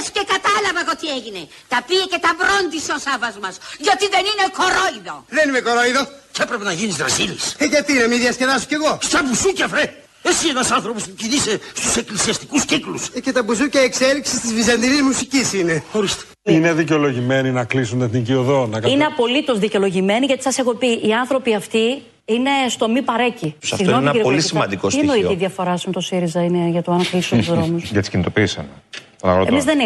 Λες και κατάλαβα εγώ τι έγινε. Τα πήγε και τα μπρόντισε ο Σάββας μας. Γιατί δεν είναι κορόιδο. Δεν είμαι κορόιδο. Και έπρεπε να γίνεις δρασίλης. Ε, γιατί να μην διασκεδάσω κι εγώ; Στα μπουσούκια, φρέ. Εσύ ένας άνθρωπος που κινείσαι στους εκκλησιαστικούς κύκλους. Ε, και τα μπουζούκια εξέλιξης της βυζαντινής μουσικής είναι. Ορίστε. Είναι δικαιολογημένοι να κλείσουν την εθνική οδό, να Είναι απολύτως δικαιολογημένοι γιατί σας έχω πει, οι άνθρωποι αυτοί είναι στο μη παρέκει. αυτό είναι ένα κύριε πολύ Κολοκυθά, σημαντικό Τι εννοεί στοιχείο. η διαφορά σου με το ΣΥΡΙΖΑ είναι για το αν κλείσουν τους δρόμους; Για τις κινητοποίησαν. Των αγροτών. Εμεί δεν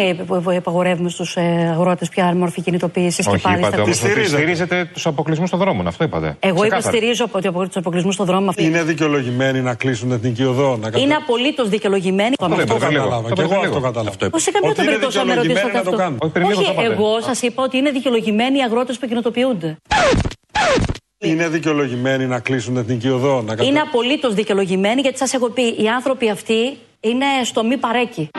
ε, απαγορεύουμε στους αγρότες πια μορφή κινητοποίησης και Όχι, πάλι είπατε στα όμως κτίρια. ότι στηρίζετε τους αποκλεισμούς των δρόμων. Αυτό είπατε. Εγώ Ξεκάθαρα. υποστηρίζω ότι από τους αποκλεισμούς στον δρόμο αυτή. Είναι δικαιολογημένοι να κλείσουν την εθνική οδό, να Είναι απολύτως δικαιολογημένοι. λέμε, Αυτό πριν λίγο. κατάλαβα. Το Και εγώ πριν αυτό λίγο. κατάλαβα. Αυτό Πώς σε καμία Ότι είναι περίπτωση θα με ρωτήσατε δικαιολογημένοι να το αυτό; κάνουν. Όχι, πριν λίγο το Όχι, είπατε. εγώ σας είπα ότι είναι δικαιολογημένοι οι αγρότες που κινητοποιούνται. Είναι δικαιολογημένοι να κλείσουν την εθνική οδό, να Είναι απολύτως δικαιολογημένοι γιατί σας έχω πει, οι άνθρωποι αυτοί είναι στο μη παρέκει.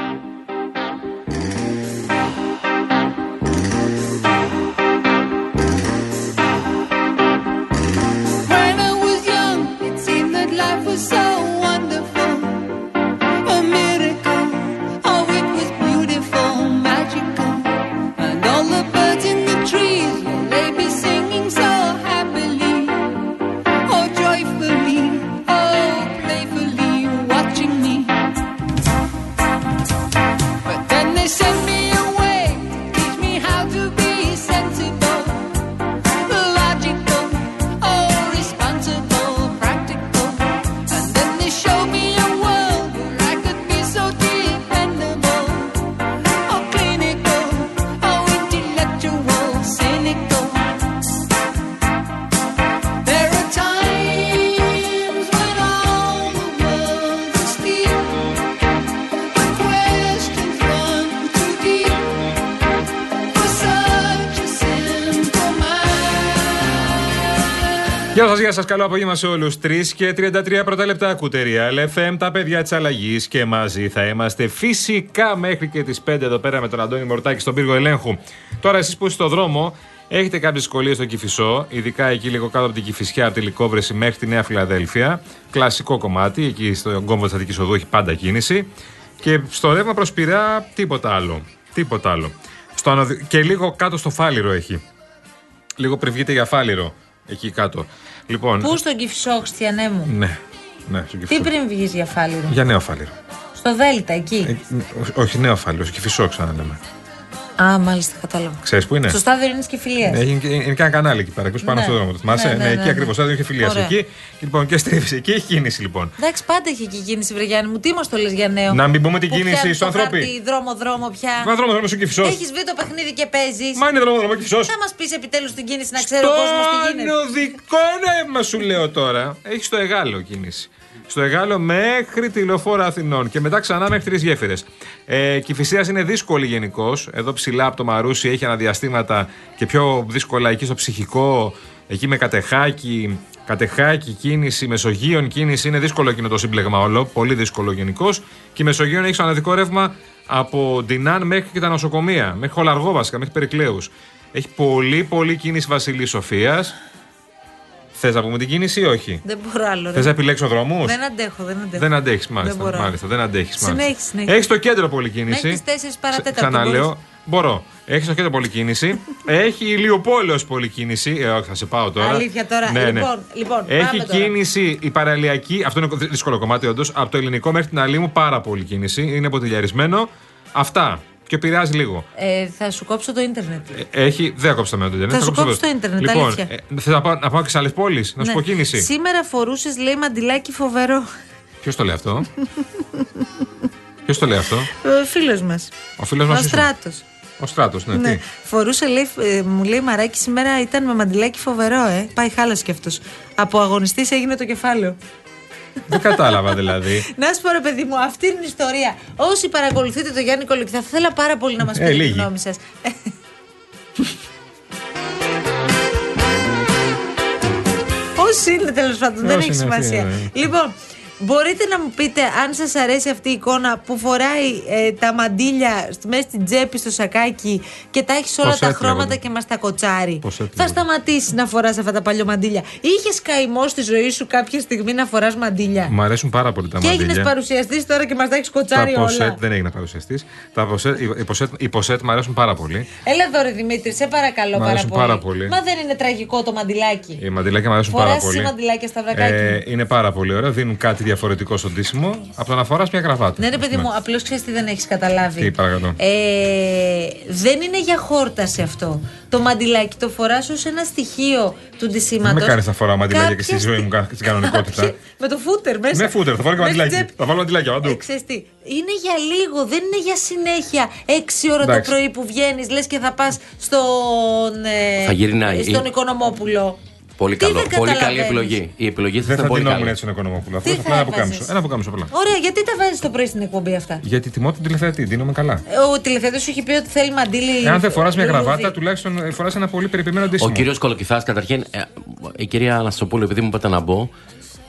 Σας, γεια σα. Καλό απόγευμα σε όλους. 3 και 33 πρώτα λεπτά ακούτε Real FM, τα παιδιά της αλλαγής και μαζί θα είμαστε φυσικά μέχρι και τις 5 εδώ πέρα με τον Αντώνη Μορτάκη στον πύργο ελέγχου. Τώρα, εσείς που είστε στο δρόμο, έχετε κάποιες δυσκολίες στο Κυφισό, ειδικά εκεί λίγο κάτω από την Κυφισιά, από τη Λικόβρεση μέχρι τη Νέα Φιλαδέλφια. Κλασικό κομμάτι, εκεί στο κόμβο της Αττικής Οδού έχει πάντα κίνηση. Και στο ρεύμα προς Πειραιά, τίποτα άλλο. Τίποτα άλλο. Στο αναδυ- Και λίγο κάτω στο φάληρο έχει. Λίγο πριν βγείτε για φάληρο εκεί κάτω. Λοιπόν, Πού στον Κυφισό, Χριστιανέ μου. ναι, ναι, στον Τι Κηφισό. πριν βγεις για φάληρο; Για νέο φάληρο. Στο Δέλτα, εκεί. Ε, ό- όχι νέο φάληρο, στο Κηφισό ξαναλέμε. Α, μάλιστα, κατάλαβα. Ξέρεις που είναι; Στο στάδιο Ειρήνης και Φιλίας. Ναι, είναι, και- είναι και ένα κανάλι εκεί πέρα, εκεί πάνω Ναι. στον δρόμο. Το θυμάσαι. Ναι, Ναι, ναι, εκεί ναι, ακριβώς. ναι. Θα είχε φιλίας Ωραία. εκεί. Λοιπόν, και στρίβει εκεί, έχει κίνηση λοιπόν. Εντάξει, πάντα έχει εκεί κίνηση, Βρεγιάννη μου. Τι μας το λες για νέο; Να μην πούμε την Που κίνηση πιάνει στο το ανθρώπι. χάρτη Δρόμο-δρόμο πια; Μα δρόμο, δρόμο, στο Κηφισό. Έχεις βρει το παιχνίδι και παίζεις; Μα είναι δρόμο, δρόμο, Κηφισό. Θα μας πεις επιτέλους την κίνηση να ξέρει ο κόσμος τι γίνεται; Στον οδικό ρεύμα σου λέω τώρα. Έχει το Εγάλο κίνηση. Στο Εγάλο μέχρι τη λεωφόρα Αθηνών και μετά ξανά μέχρι τρεις γέφυρες. Ε, Κυφυσία είναι δύσκολη γενικώς. Εδώ ψηλά από το Μαρούσι έχει αναδιαστήματα και πιο δύσκολα εκεί στο ψυχικό. Εκεί με κατεχάκι, κατεχάκι κίνηση, Μεσογείων κίνηση. Είναι δύσκολο εκείνο το σύμπλεγμα όλο. Πολύ δύσκολο γενικώς. Και η Μεσογείων έχει αναδικό ρεύμα από Ντινάν μέχρι και τα νοσοκομεία. Μέχρι Χολαργό βασικά, μέχρι Περικλέους. Έχει πολύ πολύ κίνηση Βασιλής Σοφίας. Θες να πούμε την κίνηση ή όχι; Δεν μπορώ άλλο. Θες να επιλέξω δρόμους; Δεν αντέχω, δεν αντέχω. Δεν αντέχεις, μάλιστα. μπορώ. μάλιστα δεν αντέχεις. Συνέχισε, συνέχισε. Έχεις στο κέντρο πολύ κίνηση. Μέχρι τις 4 παρατέταρτο Ξα- Ξαναλέω. μπορείς. Μπορώ. Έχεις στο κέντρο πολύ κίνηση. Έχει ηλιοπόλεω πολύ κίνηση. Ε, όχι, θα σε πάω τώρα. Αλήθεια τώρα. Ναι, ναι. Λοιπόν, λοιπόν, Έχει πάμε τώρα. κίνηση η παραλιακή. Αυτό είναι δύσκολο κομμάτι, όντως. Από το ελληνικό μέχρι την άλλη μου πάρα πολύ κίνηση. Είναι ποτηλιαρισμένο. Αυτά. Και πειράζει λίγο. Ε, θα σου κόψω το ίντερνετ. Ε, Έχει. Δεν κόψα με το Ιντερνετ. Θα σου κόψω κόψω το ίντερνετ, Λοιπόν, αλήθεια. ε, θες να, πάω, να πάω και σε άλλες πόλεις, να σου Ναι. πω κίνηση. Σήμερα φορούσες, λέει, μαντιλάκι φοβερό. Ποιος το λέει αυτό; Ποιος το λέει αυτό; Ο φίλος μας. Ο φίλος Ο μα. Στράτος. Ο Στράτος, ναι. Ναι. Τι; Φορούσε, λέει, ε, μου λέει Μαράκι, σήμερα ήταν με μαντιλάκι φοβερό, ε. Πάει χάλασε κι αυτός. Από αγωνιστής έγινε το κεφάλαιο. Δεν κατάλαβα δηλαδή. Να σου πω ρε παιδί μου, αυτή είναι η ιστορία. Όσοι παρακολουθείτε το Γιάννη Κολοκυθά, θα ήθελα πάρα πολύ να μας Ε, πείτε τη λίγοι. γνώμη σας. Όσοι είναι τέλος πάντων, δεν Όσοι έχει είναι αυτοί, σημασία. ναι. Λοιπόν, Μπορείτε να μου πείτε αν σας αρέσει αυτή η εικόνα που φοράει ε, τα μαντίλια στη- μέσα στην τσέπη στο σακάκι και τα έχεις όλα Ποσέτ τα χρώματα λέγονται. και μας τα κοτσάρει. Ποσέτ Θα λέγονται. σταματήσεις να φοράς αυτά τα παλιομαντίλια. Είχες καημό στη ζωή σου κάποια στιγμή να φοράς μαντίλια; Μου αρέσουν πάρα πολύ τα Και έγινε μαντήλια. παρουσιαστή τώρα και μας τα έχεις Τα κοτσάρει ποσέτ όλα. δεν έγινα παρουσιαστής. Τα ποσέτ, οι, ποσέτ, οι ποσέτ μου αρέσουν πάρα πολύ. Έλα εδώ, ρε Δημήτρη, σε παρακαλώ Μ' πάρα αρέσουν πολύ. πάρα πολύ. Μα δεν είναι τραγικό το μαντιλάκι. Οι μαντιλάκια μου αρέσουν Φοράς πάρα εσύ πολύ. μαντιλάκια στα βρακάκια. Ε, είναι πάρα πολύ ωραία. Δίνουν κάτι διαφορετικό στον τίσιμο από το να φοράς μια γραβάτα. Ναι, ρε ας παιδί πούμε. μου, απλώς ξέρεις τι δεν έχεις καταλάβει. Τι, παρακαλώ. Ε, δεν είναι για χόρταση αυτό. Το μαντιλάκι το φοράς ως ένα στοιχείο του ντυσίματος. Δεν με κάνεις να φοράω μαντιλάκια και στη ζωή μου κα- στην κανονικότητα. Με το φούτερ μέσα. Με φούτερ, θα βάλω και Μέσα στην μαντιλάκι. τσέπη. Θα βάλω μαντιλάκια παντού. Ε, ξέρεις τι, είναι για λίγο, δεν είναι για συνέχεια. Έξι ώρα Εντάξει. το πρωί που βγαίνεις, λες και θα πας στον. ε, Θα γυρνάει. Στον Οικονομόπουλο. Πολύ Τι καλό. δεν Πολύ καλή καταλαβαίνεις; επιλογή. Η επιλογή σα Δεν ήταν θα πολύ ντυνόμουν καλή. έτσι τον οικονομόπουλο. Τι Αυτό θα απλά ένα έβαζες; πουκάμισο. Ένα πουκάμισο απλά. Ωραία, γιατί τα βάζεις το πρωί στην εκπομπή αυτά; Γιατί τιμώ τον τηλεθεατή, δίνομαι καλά. Ε, Ο τηλεφθέτης σου έχει πει ότι θέλει μαντίλι. Εάν δεν φοράς μια λουλούδι. γραβάτα, τουλάχιστον φοράς ένα πολύ περιποιημένο Ο ντύσιμο. κύριος Κολοκυθάς, καταρχήν, ε, η κυρία Αναστοπούλου, επειδή μου είπατε να μπω.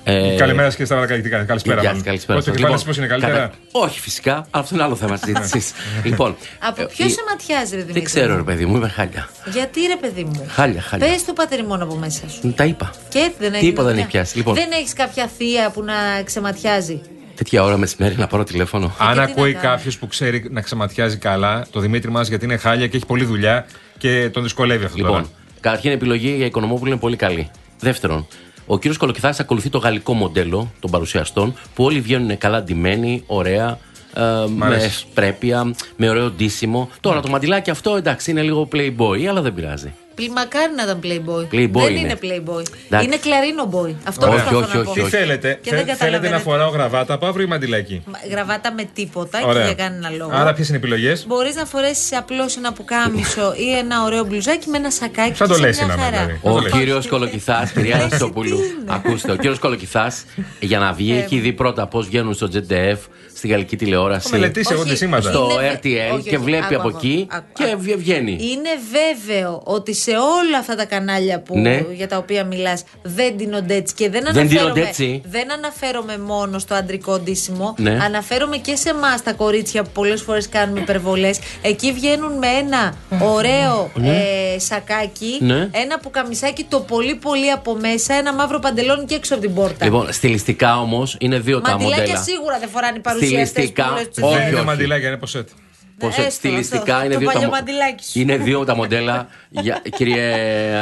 Ε, Καλημέρα και στα βρακάκια. τι κάνετε, Καλησπέρα. Γεια μάλλον. σας, καλησπέρα. Ότι σας. ο κεφάλι πώς είναι καλύτερα; κατα- Όχι, φυσικά. αλλά Αυτό είναι άλλο θέμα συζήτησης. λοιπόν. Από ε, ποιο η- σε ματιάζει, ρε Δημήτρη. Δεν ξέρω, ρε παιδί μου, είμαι χάλια. Γιατί ρε παιδί μου; Χάλια, χάλια. Πες το πατερημόν από μέσα σου. Τα είπα. Και δεν έχει. Τίποτα δεν έχει πιάσει. Λοιπόν. Δεν έχεις κάποια θεία που να ξεματιάζει; Τέτοια ώρα μεσημέρι να πάρω τηλέφωνο. Αν τι να ακούει κάνω; κάποιος που ξέρει να ξεματιάζει καλά, το Δημήτρη μας γιατί είναι χάλια και έχει πολλή δουλειά και τον δυσκολεύει αυτό Λοιπόν, τώρα. καταρχήν η επιλογή για Οικονομόπουλο είναι πολύ καλή. Δεύτερον, ο κύριος Κολοκυθά ακολουθεί το γαλλικό μοντέλο των παρουσιαστών που όλοι βγαίνουν καλά ντυμένοι, ωραία, ε, με αρέσει. πρέπεια, με ωραίο ντύσιμο. Τώρα το μαντιλάκι αυτό εντάξει είναι λίγο playboy, αλλά δεν πειράζει. Πλη- Μακάρι να ήταν playboy. Playboy δεν είναι. είναι playboy. Εντάξει. Είναι κλαρίνο boy. Αυτό Όχι, προσπαθώ όχι, να όχι, πω. Τι θέλετε, Και θε- δεν θέλετε να καταλαβαίνετε. φοράω γραβάτα από αύριο ή μαντιλάκι. Μα- Γραβάτα με τίποτα και Ωραία. για κανένα λόγο. Άρα ποιες είναι οι επιλογές; Μπορείς να φορέσεις απλώς ένα πουκάμισο ή ένα ωραίο μπλουζάκι με ένα σακάκι. Σαν και το σε Λέσινα, μια χαρά. δηλαδή. Ο Πώς το λέει. κύριος Κολοκυθάς, κυρία Λες, Αναστοπούλου. τι είναι; Ακούστε, ο κύριος Κολοκυθάς για να βγει έχει δει πρώτα πώς βγαίνουν στο ZDF, στη γαλλική τηλεόραση. Έχω μελετήσει εγώ Όχι, τη σήματα. Στο Είναι- RTL όχι, και όχι, βλέπει άκου, από άκου, εκεί άκου, και άκου. βγε- βγαίνει. Είναι βέβαιο ότι σε όλα αυτά τα κανάλια που, Ναι. για τα οποία μιλάς δεν ντύνονται έτσι και δεν Δεν αναφέρομαι, ντύνονται έτσι. δεν αναφέρομαι μόνο στο αντρικό ντύσιμο. Ναι. Αναφέρομαι και σε εμάς τα κορίτσια που πολλές φορές κάνουμε υπερβολές. Εκεί βγαίνουν με ένα ωραίο ε, σακάκι, Ναι. ένα πουκαμισάκι το πολύ πολύ από μέσα, ένα μαύρο παντελόνι και έξω από την πόρτα. Λοιπόν, στιλιστικά όμως είναι δύο τα Μαντιλάκια μοντέλα. σίγουρα δεν φοράνε οι παρουσιαστές που Στιλιστικά, λες τους όχι, Δεν δεν- είναι όχι. μαντιλάκια, είναι ποσέτ. Πως έστω, στιλιστικά αυτό, είναι το δύο, τα, παλιό μο- μαντιλάκι σου. είναι δύο τα μοντέλα. Για, κύριε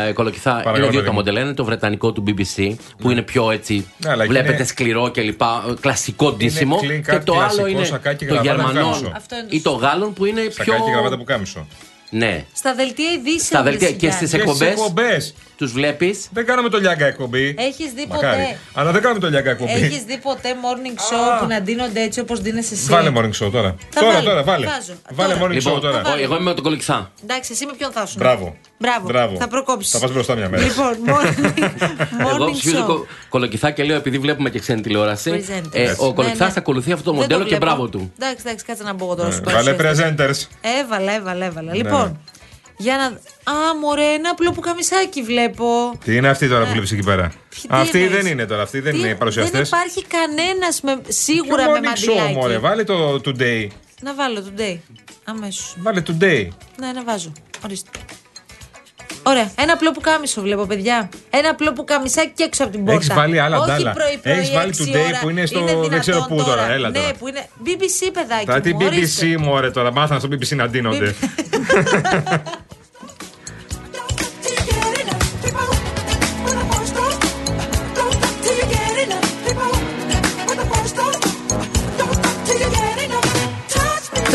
ε, Κολοκυθά, είναι Παρακαλώ, δύο τα παιδί μου. μοντέλα. Είναι το βρετανικό του BBC που είναι πιο έτσι. Ναι, αλλά βλέπετε είναι- σκληρό και λοιπά. ε, Κλασικό ντύσιμο. clean Και cut, το άλλο κλασικό είναι σακάκι, το γραβάτα, Γερμανό πουκάμισο. Αυτό είναι το ή το Γάλλον που είναι πιο. Σακάκι και γραβάτα που κάμισο. Ναι. Στα δελτία ειδήσεων. Στα δελτία και στις Και εκπομπές. εκπομπές. Τους βλέπεις. Δεν κάναμε το λιάγκα εκπομπή. Έχεις δει Μακάρι. ποτέ. Αλλά δεν κάναμε το λιάγκα εκπομπή. Έχεις δει ποτέ morning show που να ντύνονται έτσι όπως ντύνεσαι εσύ; Βάλε morning show τώρα. Θα τώρα, βάλω. τώρα, βάλε. Βάζω. Βάλε Τώρα. morning Λοιπόν, show τώρα. βάλε. εγώ είμαι με τον Κολοκυθά. Εντάξει, εσύ με ποιον θα σου. Μπράβο. Μπράβο. Μπράβο. Θα προκόψεις. Θα πας μπροστά μια μέρα. Λοιπόν, morning, Εγώ morning ψηφίζω show. κο- Κολοκυθά και λέω επειδή βλέπουμε και ξένη τηλεόραση. Presenters. Ε, ο Ναι, Κολοκυθάς ναι. ακολουθεί αυτό το Δεν μοντέλο και βλέπω. μπράβο του. Εντάξει, εντάξει, κάτσε να μπω εγώ τώρα στου Ε, Βάλε παρουσιαστές. presenters. Έβαλα, έβαλα, έβαλα. Ναι. Λοιπόν, για να. Α, μωρέ, ένα απλό που καμισάκι βλέπω. Τι είναι αυτή τώρα που βλέπεις εκεί πέρα; Τι Αυτή εννοείς; δεν είναι τώρα. Αυτή δεν Τι- είναι οι παρουσιαστές. Δεν υπάρχει κανένας με, σίγουρα με show, μωρέ. μαντιλάκι. Βάλε το today. Να βάλω today. Αμέσως. Βάλε today. Ναι, να βάζω. Ορίστε. Ωραία. Ένα απλό που κάμισο βλέπω, παιδιά. Ένα απλό που καμισάκι και έξω από την πόρτα. Έχεις βάλει άλλα Όχι ντάλα. πρωί, πρωί, Έχεις βάλει έξι today ώρα. που είναι στο- δυνατόν δεν ξέρω πού τώρα. Έλα Ναι, τώρα. που είναι. BBC, παιδάκι. Θα την μου, ορίστε. BBC, μωρέ τώρα. Μάθανε στο BBC να ντύνονται.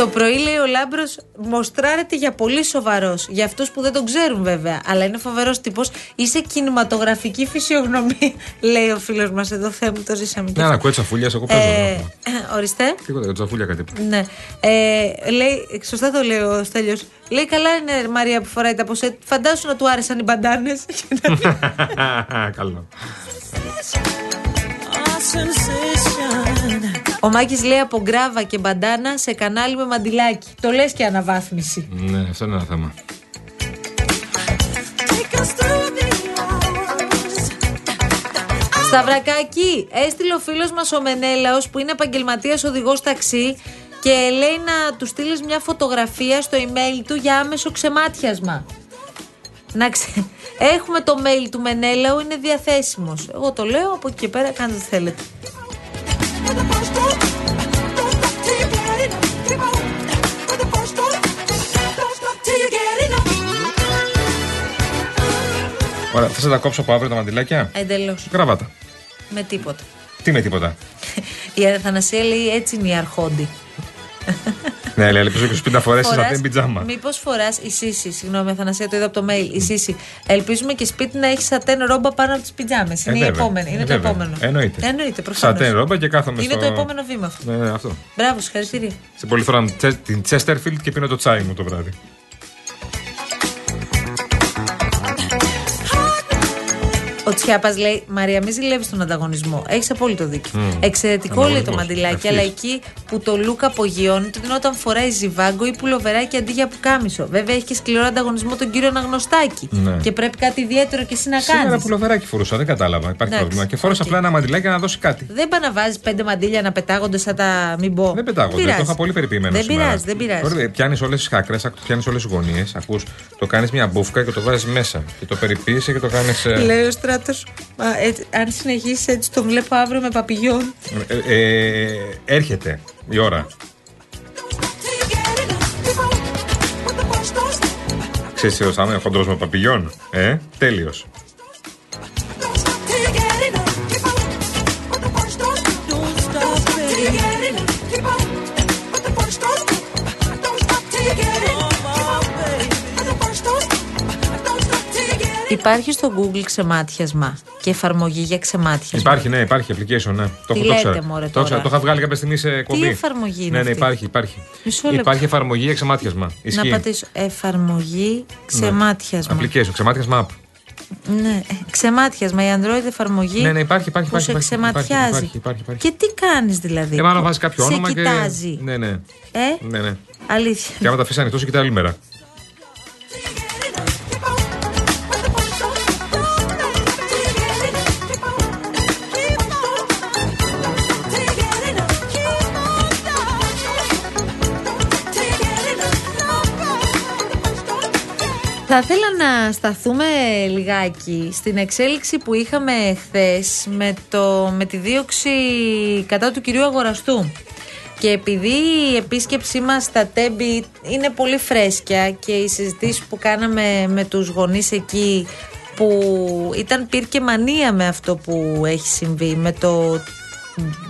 Το πρωί λέει ο Λάμπρος μοστράρεται για πολύ σοβαρός. Για αυτούς που δεν τον ξέρουν βέβαια. Αλλά είναι φοβερός τύπος. Είσαι κινηματογραφική φυσιογνωμία, λέει ο φίλος μας εδώ. Θεέ μου, το ζήσαμε κι Ναι, αυτό. να ακούω τσαφούλια, εγώ παίζω. Ε, εδώ. ορίστε. Τίποτα, για τσαφούλια κάτι. είπα. Ναι. Ε, λέει, σωστά το λέει ο Στέλιος. Λέει καλά είναι η Μαρία που φοράει τα ποσέ. Φαντάσου να του άρεσαν οι μπαντάνες. Καλό. Ο Μάκης λέει από γκράβα και μπαντάνα σε κανάλι με μαντιλάκι. Το λες και αναβάθμιση. Ναι, αυτό είναι ένα θέμα. Σταυρακάκι, έστειλε ο φίλος μας ο Μενέλαος που είναι επαγγελματίας οδηγός ταξί και λέει να του στείλεις μια φωτογραφία στο email του για άμεσο ξεμάτιασμα. Να ξε... Έχουμε το mail του Μενέλαου, είναι διαθέσιμος. Εγώ το λέω, από εκεί και πέρα κάντε ό,τι θέλετε. Ωραία, θες να τα κόψω από αύριο τα μαντιλάκια; Εντελώς. Γραβάτα. Με τίποτα. Τι με τίποτα; Η Αθανασία λέει έτσι είναι η αρχόντι. ναι, λέει, ελπίζω και σπίτι να φορέσεις σατέν πιτζάμα. Μήπως φοράς η Σύση, συγγνώμη, Αθανασία, το είδα από το mail. Η Σύση, ελπίζουμε και σπίτι να έχει σατέν ρόμπα πάνω από τις πιτζάμες. Είναι η βέβαια. επόμενη. Είναι Ε, το βέβαια. επόμενο. Εννοείται. Εννοείται, προφανώς. Σατέν ρόμπα και κάθομαι Είναι στο. το επόμενο βήμα αυτό. Ναι, ναι, αυτό. Μπράβο, συγχαρητήρια. Στην πολυθρόνα μου τσε- την Chesterfield και πίνω το τσάι μου το βράδυ. Ο Τσιάπας λέει: Μαρία, μη ζηλεύεις τον ανταγωνισμό. Έχεις απόλυτο δίκιο. Μμμ. Εξαιρετικό λέει το Ανταγωνισμός. μαντιλάκι, Ευθύς. αλλά εκεί που το Λούκα απογειώνει, το είναι όταν φοράει ζιβάγκο ή πουλοβεράκι αντί για πουκάμισο. Βέβαια έχει και σκληρό ανταγωνισμό τον κύριο Αναγνωστάκη. Ναι. Και πρέπει κάτι ιδιαίτερο και εσύ να Σήμερα κάνεις. πουλοβεράκι φορούσα, δεν κατάλαβα. Υπάρχει Εντάξει, πρόβλημα. Και φόρεσα απλά ένα μαντιλάκι για να δώσει κάτι. Δεν πάει να βάζεις πέντε μαντίλια να πετάγονται σαν τα μην πω. Δεν πετάγονται, Πειράζει. το είχα πολύ περιποιημένο Δεν σήμερα. πειράζει, δεν πειράζει. Πιάνεις όλες τις χάκρες, πιάνεις όλες τις γωνίες, ακούς, το κάνεις μια μπουφκα και το βάζεις μέσα. Και το περιποίησε και το κάνεις. Λέει ο στράτο, αν συνεχίσεις έτσι, το βλέπω αύριο με παπηγιόν. Ε, ε, έρχεται η ώρα. Ξέρεις τι θα είμαι χοντρός με παπηγιόν. Ε, τέλειος. Υπάρχει στο Google ξεμάτιασμα και εφαρμογή για ξεμάτιασμα. Υπάρχει, ναι, υπάρχει application, ναι. Το, Τι το λέτε, ξέρω. μωρέ, το, τώρα. ξέρω, το είχα βγάλει κάποια στιγμή σε εκπομπή. εφαρμογή είναι Ναι, ναι, αυτή; υπάρχει, υπάρχει. Μισό λεπτό. Υπάρχει εφαρμογή για ξεμάτιασμα. Ισχύει. Να πατήσω εφαρμογή ξεμάτιασμα. Application, ξεμάτιασμα app. Ναι, ε, ξεμάτιασμα. Η Android εφαρμογή. Ναι, ναι, υπάρχει, υπάρχει, που υπάρχει, σε υπάρχει, υπάρχει, ξεματιάζει. υπάρχει, υπάρχει, υπάρχει. Και τι κάνεις δηλαδή; Ε, μάλλον βάζεις κάποιο σε όνομα κοιτάζει. και. Ναι, ναι. Ε, ναι, ναι. αλήθεια. Και άμα τα αφήσεις ανοιχτό, σε κοιτάει άλλη μέρα. Θα ήθελα να σταθούμε λιγάκι στην εξέλιξη που είχαμε χθες με, το, με τη δίωξη κατά του κυρίου Αγοραστού. Και επειδή η επίσκεψή μας στα Τέμπη είναι πολύ φρέσκια και οι συζητήσεις που κάναμε με τους γονείς εκεί που ήταν πυρ και μανία με αυτό που έχει συμβεί, με το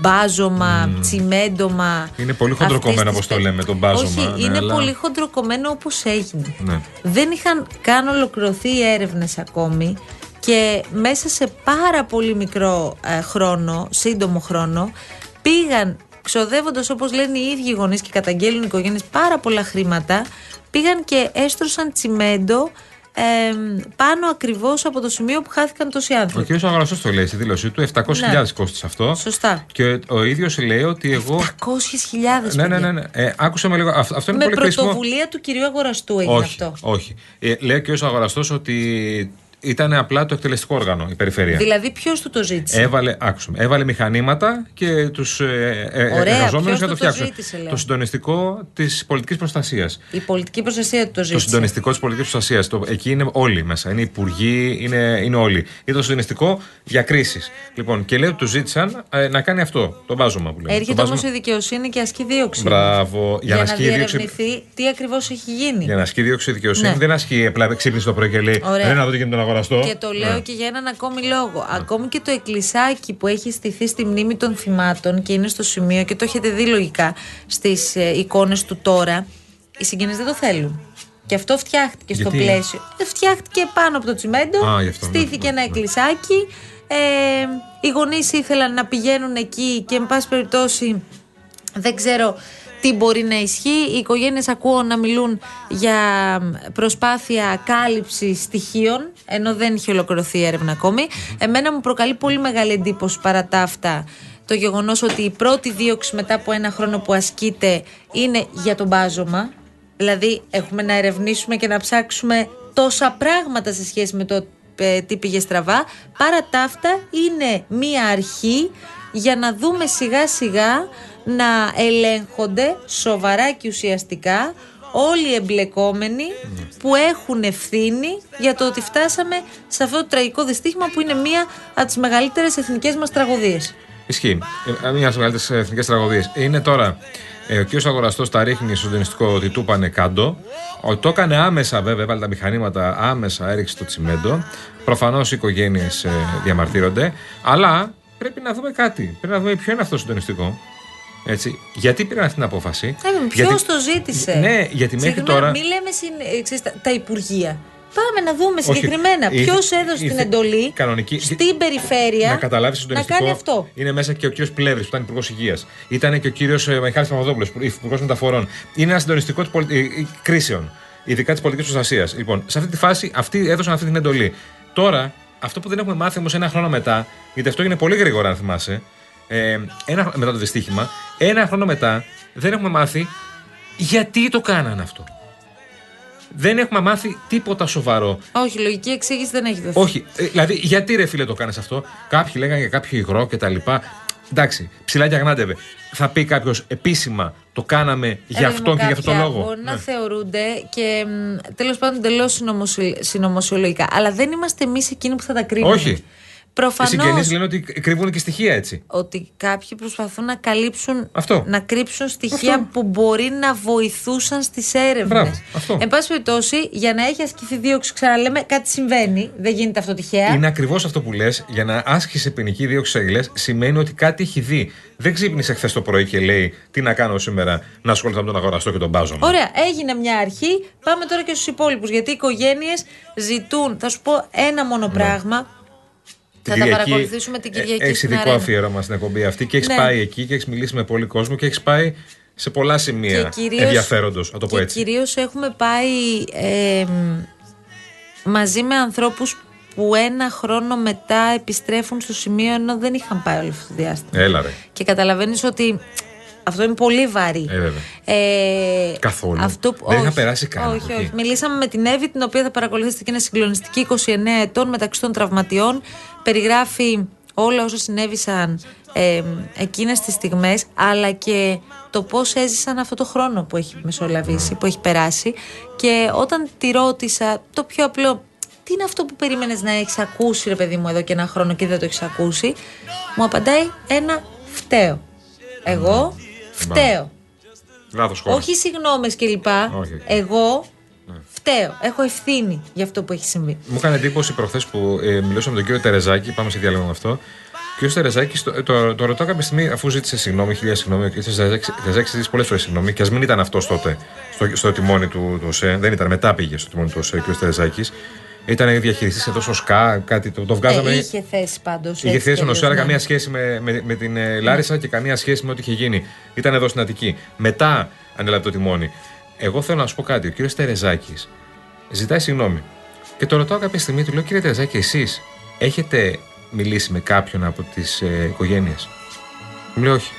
μπάζωμα, τσιμέντομα. Είναι πολύ χοντροκομμένο, αυτής όπως της το πε- λέμε, τον μπάζωμα. Όχι, ναι, είναι αλλά- πολύ χοντροκομμένο όπως έγινε. Ναι. Δεν είχαν καν ολοκληρωθεί οι έρευνες ακόμη και μέσα σε πάρα πολύ μικρό ε, χρόνο, σύντομο χρόνο, πήγαν ξοδεύοντας όπως λένε οι ίδιοι γονείς και καταγγέλνουν οι οικογένειες πάρα πολλά χρήματα, πήγαν και έστρωσαν τσιμέντο ε, πάνω ακριβώς από το σημείο που χάθηκαν τόσοι Ο άνθρωποι. κ. Αγοραστό το λέει στη δήλωσή του, 700.000 Ναι. κόστησε αυτό. Σωστά. Και ο ίδιος λέει ότι εγώ. 700.000 Ναι, ναι, παιδιά. ναι. ναι. Ε, άκουσα με λίγο. Αυτό, αυτό είναι Με πολύ χρήσιμο. πρωτοβουλία του κυρίου Αγοραστού έγινε Όχι, αυτό. όχι. Ε, λέει ο κ. Αγοραστός ότι ήταν απλά το εκτελεστικό όργανο, η περιφέρεια. Δηλαδή ποιος του το ζήτησε; Έβαλε, άκουσα, έβαλε μηχανήματα και τους ε, ε, Ωραία, εργαζόμενους ποιος για να του το το φτιάξουν. ζήτησε, λέω. το συντονιστικό της πολιτικής προστασίας. Η πολιτική προστασία του το ζήτησε. Το συντονιστικό της πολιτικής προστασίας. Εκεί είναι όλοι μέσα. Είναι υπουργοί, είναι, είναι όλοι. Είναι το συντονιστικό διακρίσει. Λοιπόν, και λέει ότι του ζήτησαν ε, να κάνει αυτό, το βάζωμα που λέμε. Έρχεται το όμως βάζωμα- η δικαιοσύνη και ασκεί δίωξη. Μπράβο. Για, Για, να να ασκεί δίωξη. διερευνηθεί τι ακριβώς έχει γίνει. Για να ασκεί δίωξη η δικαιοσύνη Ναι. δεν ασκεί απλά ξύπνησε το πρωί και λέει Ωραία. Δεν να δω τι γίνεται τον αγοραστό. Και το λέω Ναι. και για έναν ακόμη λόγο. Ακόμη και το εκκλησάκι που έχει στηθεί στη μνήμη των θυμάτων και είναι στο σημείο και το έχετε δει λογικά στις ε, εικόνες του τώρα, οι συγγενείς δεν το θέλουν. Και αυτό φτιάχτηκε στο Γιατί; πλαίσιο. Ε, φτιάχτηκε πάνω από το τσιμέντο. Α, γι' αυτό, ναι, στήθηκε ναι, ένα ναι. εκκλησάκι. Ε, οι γονείς ήθελαν να πηγαίνουν εκεί και, εν πάση περιπτώσει, δεν ξέρω τι μπορεί να ισχύει. Οι οικογένειες ακούω να μιλούν για προσπάθεια κάλυψης στοιχείων, ενώ δεν έχει ολοκληρωθεί η έρευνα ακόμη. Εμένα μου προκαλεί πολύ μεγάλη εντύπωση παρά τα αυτά το γεγονός ότι η πρώτη δίωξη μετά από ένα χρόνο που ασκείται είναι για τον μπάζωμα. Δηλαδή έχουμε να ερευνήσουμε και να ψάξουμε τόσα πράγματα σε σχέση με το ε, τι πήγε στραβά. Παρά τα αυτά είναι μία αρχή για να δούμε σιγά σιγά να ελέγχονται σοβαρά και ουσιαστικά όλοι οι εμπλεκόμενοι που έχουν ευθύνη για το ότι φτάσαμε σε αυτό το τραγικό δυστύχημα που είναι μία από τις μεγαλύτερες εθνικές μας τραγωδίες. Ισχύει. Ε, Μια από τις μεγαλύτερες εθνικές τραγωδίες. Είναι τώρα ε, ο κ. Αγοραστός τα ρίχνει στο συντονιστικό ότι του πάνε κάτω. Ο, το έκανε άμεσα βέβαια, έβαλε τα μηχανήματα άμεσα, έριξε το τσιμέντο. Προφανώς οι οικογένειες διαμαρτύρονται. Αλλά πρέπει να δούμε κάτι. Πρέπει να δούμε ποιο είναι αυτό το συντονιστικό. Έτσι. Γιατί πήραν αυτή την απόφαση; Ποιο Γιατί- το ζήτησε; Ναι, γιατί μέχρι Συγγνώμη, τώρα. Μην λέμε συν- ε, ξέρεις, τα, τα υπουργεία. Πάμε να δούμε Όχι, συγκεκριμένα ήρθε- ποιος έδωσε την ήρθε εντολή κανονική- στην περιφέρεια Να καταλάβεις να συντονιστικό. κάνει αυτό. Είναι μέσα και ο κύριος Πλεύρης που ήταν υπουργός υγείας. Ήταν και ο κύριος Μιχάλης Παπαδόπουλος, υπουργός μεταφορών. Είναι ένα συντονιστικό της πολι- ε, ε, κρίσεων, ειδικά της πολιτικής προστασίας. Λοιπόν, σε αυτή τη φάση αυτοί έδωσαν αυτή την εντολή. Τώρα, αυτό που δεν έχουμε μάθει όμως ένα χρόνο μετά, γιατί αυτό έγινε πολύ γρήγορα, αν θυμάσαι, ε, ένα, μετά το δυστύχημα, ένα χρόνο μετά δεν έχουμε μάθει γιατί το κάνανε αυτό. Δεν έχουμε μάθει τίποτα σοβαρό. Όχι, λογική εξήγηση δεν έχει δοθεί. Όχι. Ε, δηλαδή, γιατί ρε φίλε το κάνεις αυτό; Κάποιοι λέγανε για κάποιο υγρό και τα λοιπά. Εντάξει, ψηλά και αγνάτευε. Θα πει κάποιος επίσημα το κάναμε για Ρε, αυτόν και για αυτόν τον κάποια λόγο. Μπορεί να Ναι. θεωρούνται και τέλος πάντων εντελώς συνωμοσιολογικά. Αλλά δεν είμαστε εμείς εκείνοι που θα τα κρίνουμε. Όχι. Οι Προφανώ συγγενείς λένε ότι κρύβουν και στοιχεία έτσι. ότι κάποιοι προσπαθούν να καλύψουν, Αυτό. να κρύψουν στοιχεία Αυτό. που μπορεί να βοηθούσαν στις έρευνες. Μπράβο, αυτό. Εν πάση περιπτώσει, για να έχει ασκηθεί δίωξη, ξαναλέμε, κάτι συμβαίνει. Δεν γίνεται αυτό τυχαία. Είναι ακριβώς αυτό που λες. Για να άσκησε ποινική δίωξη αγγελέ σημαίνει ότι κάτι έχει δει. Δεν ξύπνησε χθες το πρωί και λέει τι να κάνω σήμερα, να ασχοληθώ με τον αγοραστό και τον μπάζο μου. Ωραία, έγινε μια αρχή. Πάμε τώρα και στους υπόλοιπους. Γιατί οι οικογένειες ζητούν, θα σου πω ένα μόνο πράγμα. Την Θα τα Κυριακή, παρακολουθήσουμε την ε, Κυριακή Έχεις στην ειδικό Αρένα. αφιέρωμα στην εκπομπή αυτή και έχεις Ναι. πάει εκεί και έχεις μιλήσει με πολύ κόσμο και έχεις πάει σε πολλά σημεία κυρίως- ενδιαφέροντος, να το πω και έτσι. κυρίως έχουμε πάει ε, μ, μαζί με ανθρώπους που ένα χρόνο μετά επιστρέφουν στο σημείο ενώ δεν είχαν πάει όλο αυτό το διάστημα. Έλα ρε. Και καταλαβαίνεις ότι αυτό είναι πολύ βαρύ. Ε, βέβαια. Ε, Καθόλου. Αυτό που, Δεν είχα όχι, περάσει καν από Όχι, εκεί. όχι. Μιλήσαμε με την Εύη, την οποία θα παρακολουθήσετε και είναι συγκλονιστική 29 ετών μεταξύ των τραυματιών. Περιγράφει όλα όσα συνέβησαν ε, εκείνες τις στιγμές αλλά και το πώς έζησαν αυτό το χρόνο που έχει μεσολαβήσει, που έχει περάσει και όταν τη ρώτησα το πιο απλό τι είναι αυτό που περίμενες να έχεις ακούσει ρε παιδί μου εδώ και ένα χρόνο και δεν το έχεις ακούσει; Μου απαντάει ένα φταίω εγώ φταίω Λάθος χώρο. όχι συγγνώμε κλπ. Όχι. Εγώ φταίω. Έχω ευθύνη για αυτό που έχει συμβεί. Μου έκανε εντύπωση προχθές που ε, μιλούσαμε με τον κύριο Τερεζάκη, πάμε σε διάλογο με αυτό. Ο κύριος Τερεζάκη το, το, το ρωτάω κάποια στιγμή, αφού ζήτησε συγγνώμη, χιλιά συγγνώμη, ο κύριος Τερεζάκη ζήτησε πολλές φορές συγγνώμη και ας μην ήταν αυτός τότε στο, στο τιμόνι του, του ΟΣΕ, δεν ήταν, μετά πήγε στο τιμόνι του ΟΣΕ ο κύριος Τερεζάκης. Ήταν διαχειριστής εδώ στο ΣΚΑ, κάτι το, το βγάζαμε. Ε, είχε θέση πάντως. Είχε θέση στον ΟΣΕ, αλλά καμία σχέση με, με, με την ε, Λάρισα και καμία σχέση με ό,τι είχε γίνει. Ήταν εδώ στην Αττική. Μετά ανέλαβε το τιμόνι. Εγώ θέλω να σου πω κάτι. Ο κύριος Τερεζάκης ζητάει συγγνώμη. Και το ρωτάω κάποια στιγμή, του λέω: Κύριε Τερεζάκη, εσείς έχετε μιλήσει με κάποιον από τις ε, οικογένειες; Μου λέει: Όχι.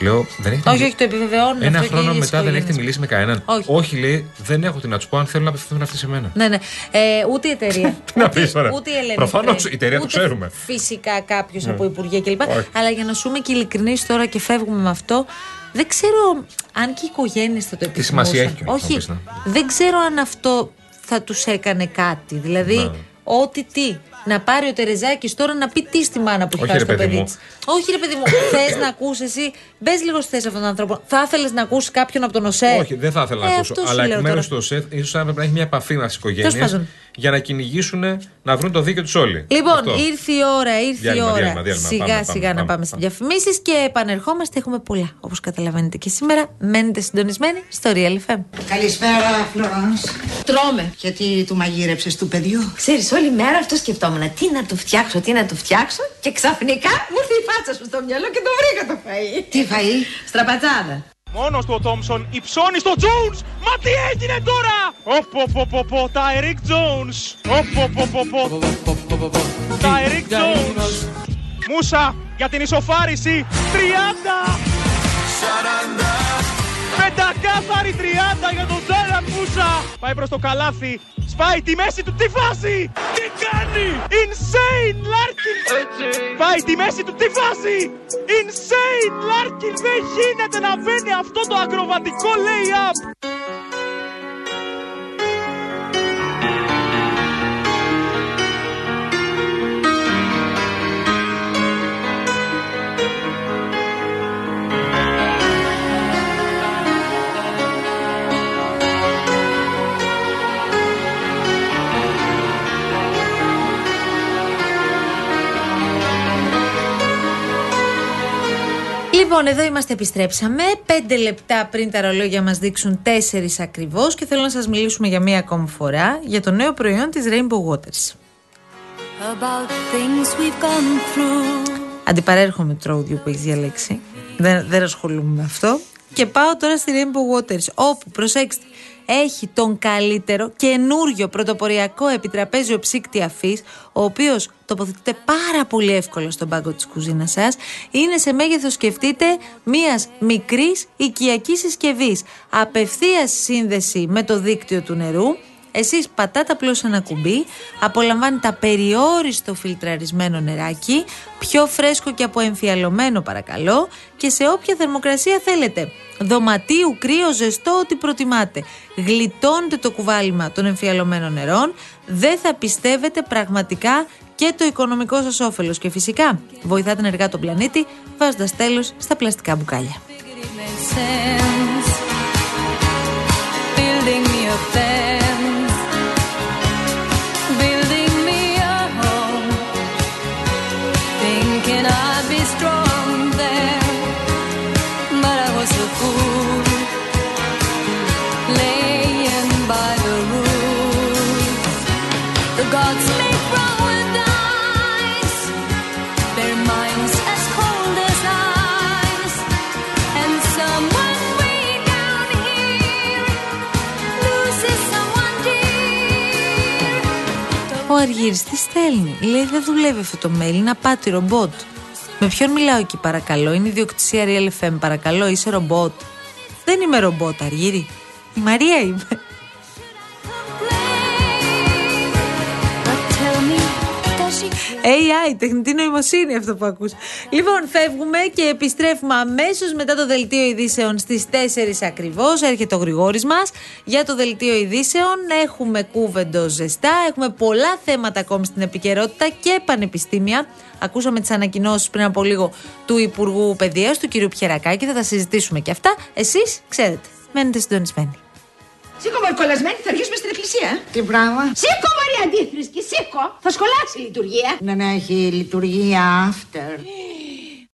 Λέω: Δεν έχετε Όχι, μιλήσει». όχι, το επιβεβαιώνουν Ένα αυτό και οι χρόνο ίδιες μετά δεν έχετε οικογένειες. μιλήσει με κανέναν. Όχι. λέει: Δεν έχω τι να του πω αν θέλουν να απευθυνθούν αυτοί σε μένα. Ναι, ναι. Ε, ούτε η εταιρεία. Τι να ούτε, πεις τώρα. ούτε η Ελένη. Προφανώς, Φρέν, η εταιρεία το ούτε ξέρουμε. Φυσικά κάποιος Ναι. από υπουργεία κλπ. Όχι. Αλλά για να σου είμαι και ειλικρινής τώρα και φεύγουμε με αυτό, δεν ξέρω αν και οι οικογένειες θα το επιθυμούσαν. σημασία έχει κιόλας, να Όχι. πεις, ναι. Δεν ξέρω αν αυτό θα τους έκανε κάτι. Δηλαδή, Ναι. ό,τι τι. Να πάρει ο Τερεζάκης τώρα να πει τι στη μάνα που έχει Όχι, χάσει ρε το παιδί παιδί μου. της. Όχι, ρε παιδί μου. Θες να ακούσει εσύ. Μπες λίγο στη θέση αυτών των ανθρώπων. Θα ήθελες να ακούσεις κάποιον από τον ΟΣΕ; Όχι, δεν θα ήθελα να Ε, ακούσω. αυτό σου Αλλά εκ λέω μέρους τώρα. του ΟΣΕ, ίσως έπρεπε να έχει μια επαφή με τις Τέλος οικογένειες πάντων. για να κυνηγήσουν να βρουν το δίκαιο τους όλοι. Λοιπόν, Αυτό. ήρθε η ώρα, ήρθε Διάλειμμα, η ώρα. διάλειμμα, διάλειμμα. σιγά Πάμε, σιγά πάμε, να πάμε, πάμε στι διαφημίσεις και επανερχόμαστε. Έχουμε πολλά. Όπως καταλαβαίνετε και σήμερα, μένετε συντονισμένοι στο Real FM. Καλησπέρα, Φλωράνς. Τρώμε. Γιατί του μαγείρεψες του παιδιού. Ξέρεις, όλη μέρα αυτό σκεφτόμουν. Τι να του φτιάξω, τι να του φτιάξω. Και ξαφνικά μου ήρθε η φάτσα σου στο μυαλό και το βρήκα το φαΐ. Τι φαΐ; Στραπατσάδα. Μόνος του ο Τόμψον υψώνει στο Jones. Μα τι έγινε τώρα. Οπ, οπ, οπ, οπ, οπ, τα Eric Jones. Οπ, οπ, οπ, οπ, οπ. Τα Eric Jones. Μούσα για την ισοφάριση. 30. 40. Πεντακάθαρη 30 για τον Τζέλαν Μούσα. Πάει προς το καλάθι. Πάει τη μέση του, τι φάση! Τι κάνει! Insane Larkin! Πάει τη μέση του, τι φάση! Insane Larkin! Δεν γίνεται να μπαίνει αυτό το ακροβατικό lay-up! Λοιπόν, εδώ είμαστε, επιστρέψαμε. Πέντε λεπτά πριν τα ρολόγια μας δείξουν τέσσερις ακριβώς και θέλω να σας μιλήσουμε για μία ακόμη φορά για το νέο προϊόν της Rainbow Waters. About things we've gone through. Αντιπαρέρχομαι το τραγούδιο που έχεις διαλέξει. Δεν, δεν ασχολούμαι με αυτό. Και πάω τώρα στη Rainbow Waters, όπου, προσέξτε, έχει τον καλύτερο καινούριο πρωτοποριακό επιτραπέζιο ψύκτη αφής, ο οποίος τοποθετείται πάρα πολύ εύκολα στον πάγκο της κουζίνας σας. Είναι σε μέγεθος, σκεφτείτε, μιας μικρής οικιακής συσκευής. Απευθείας σύνδεση με το δίκτυο του νερού εσείς πατάτε απλώς ένα κουμπί, απολαμβάνετε απεριόριστο φιλτραρισμένο νεράκι, πιο φρέσκο και αποεμφιαλωμένο παρακαλώ και σε όποια θερμοκρασία θέλετε. Δωματίου, κρύο, ζεστό, ό,τι προτιμάτε. Γλιτώνετε το κουβάλιμα των εμφιαλωμένων νερών, δεν θα πιστεύετε πραγματικά και το οικονομικό σας όφελος και φυσικά βοηθάτε ενεργά τον πλανήτη βάζοντας τέλος στα πλαστικά μπουκάλια. sense. Building me a fence. Αργύρης τι στέλνει; Λέει δεν δουλεύει αυτό το mail, είναι απάτη ρομπότ. Με ποιον μιλάω εκεί παρακαλώ, είναι ιδιοκτησία Real FM παρακαλώ, είσαι ρομπότ. Δεν είμαι ρομπότ Αργύρη, η Μαρία είμαι. AI, τεχνητή νοημοσύνη αυτό που ακούς. Λοιπόν, φεύγουμε και επιστρέφουμε αμέσως μετά το δελτίο ειδήσεων στις 4 ακριβώς. Έρχεται ο Γρηγόρης μας για το δελτίο ειδήσεων. Έχουμε κούβεντο ζεστά, έχουμε πολλά θέματα ακόμη στην επικαιρότητα και πανεπιστήμια. Ακούσαμε τις ανακοινώσεις πριν από λίγο του Υπουργού Παιδείας, του κ. Πιερακάκη. Θα τα συζητήσουμε και αυτά. Εσείς ξέρετε, μένετε συντονισμένοι. Σήκω μορκολασμένη, θα αρχίσουμε στην εκκλησία. Τι πράγμα; Σήκω μωρή αντίθρησκη, σήκω. Θα σχολάσει η λειτουργία. Δεν έχει λειτουργία after.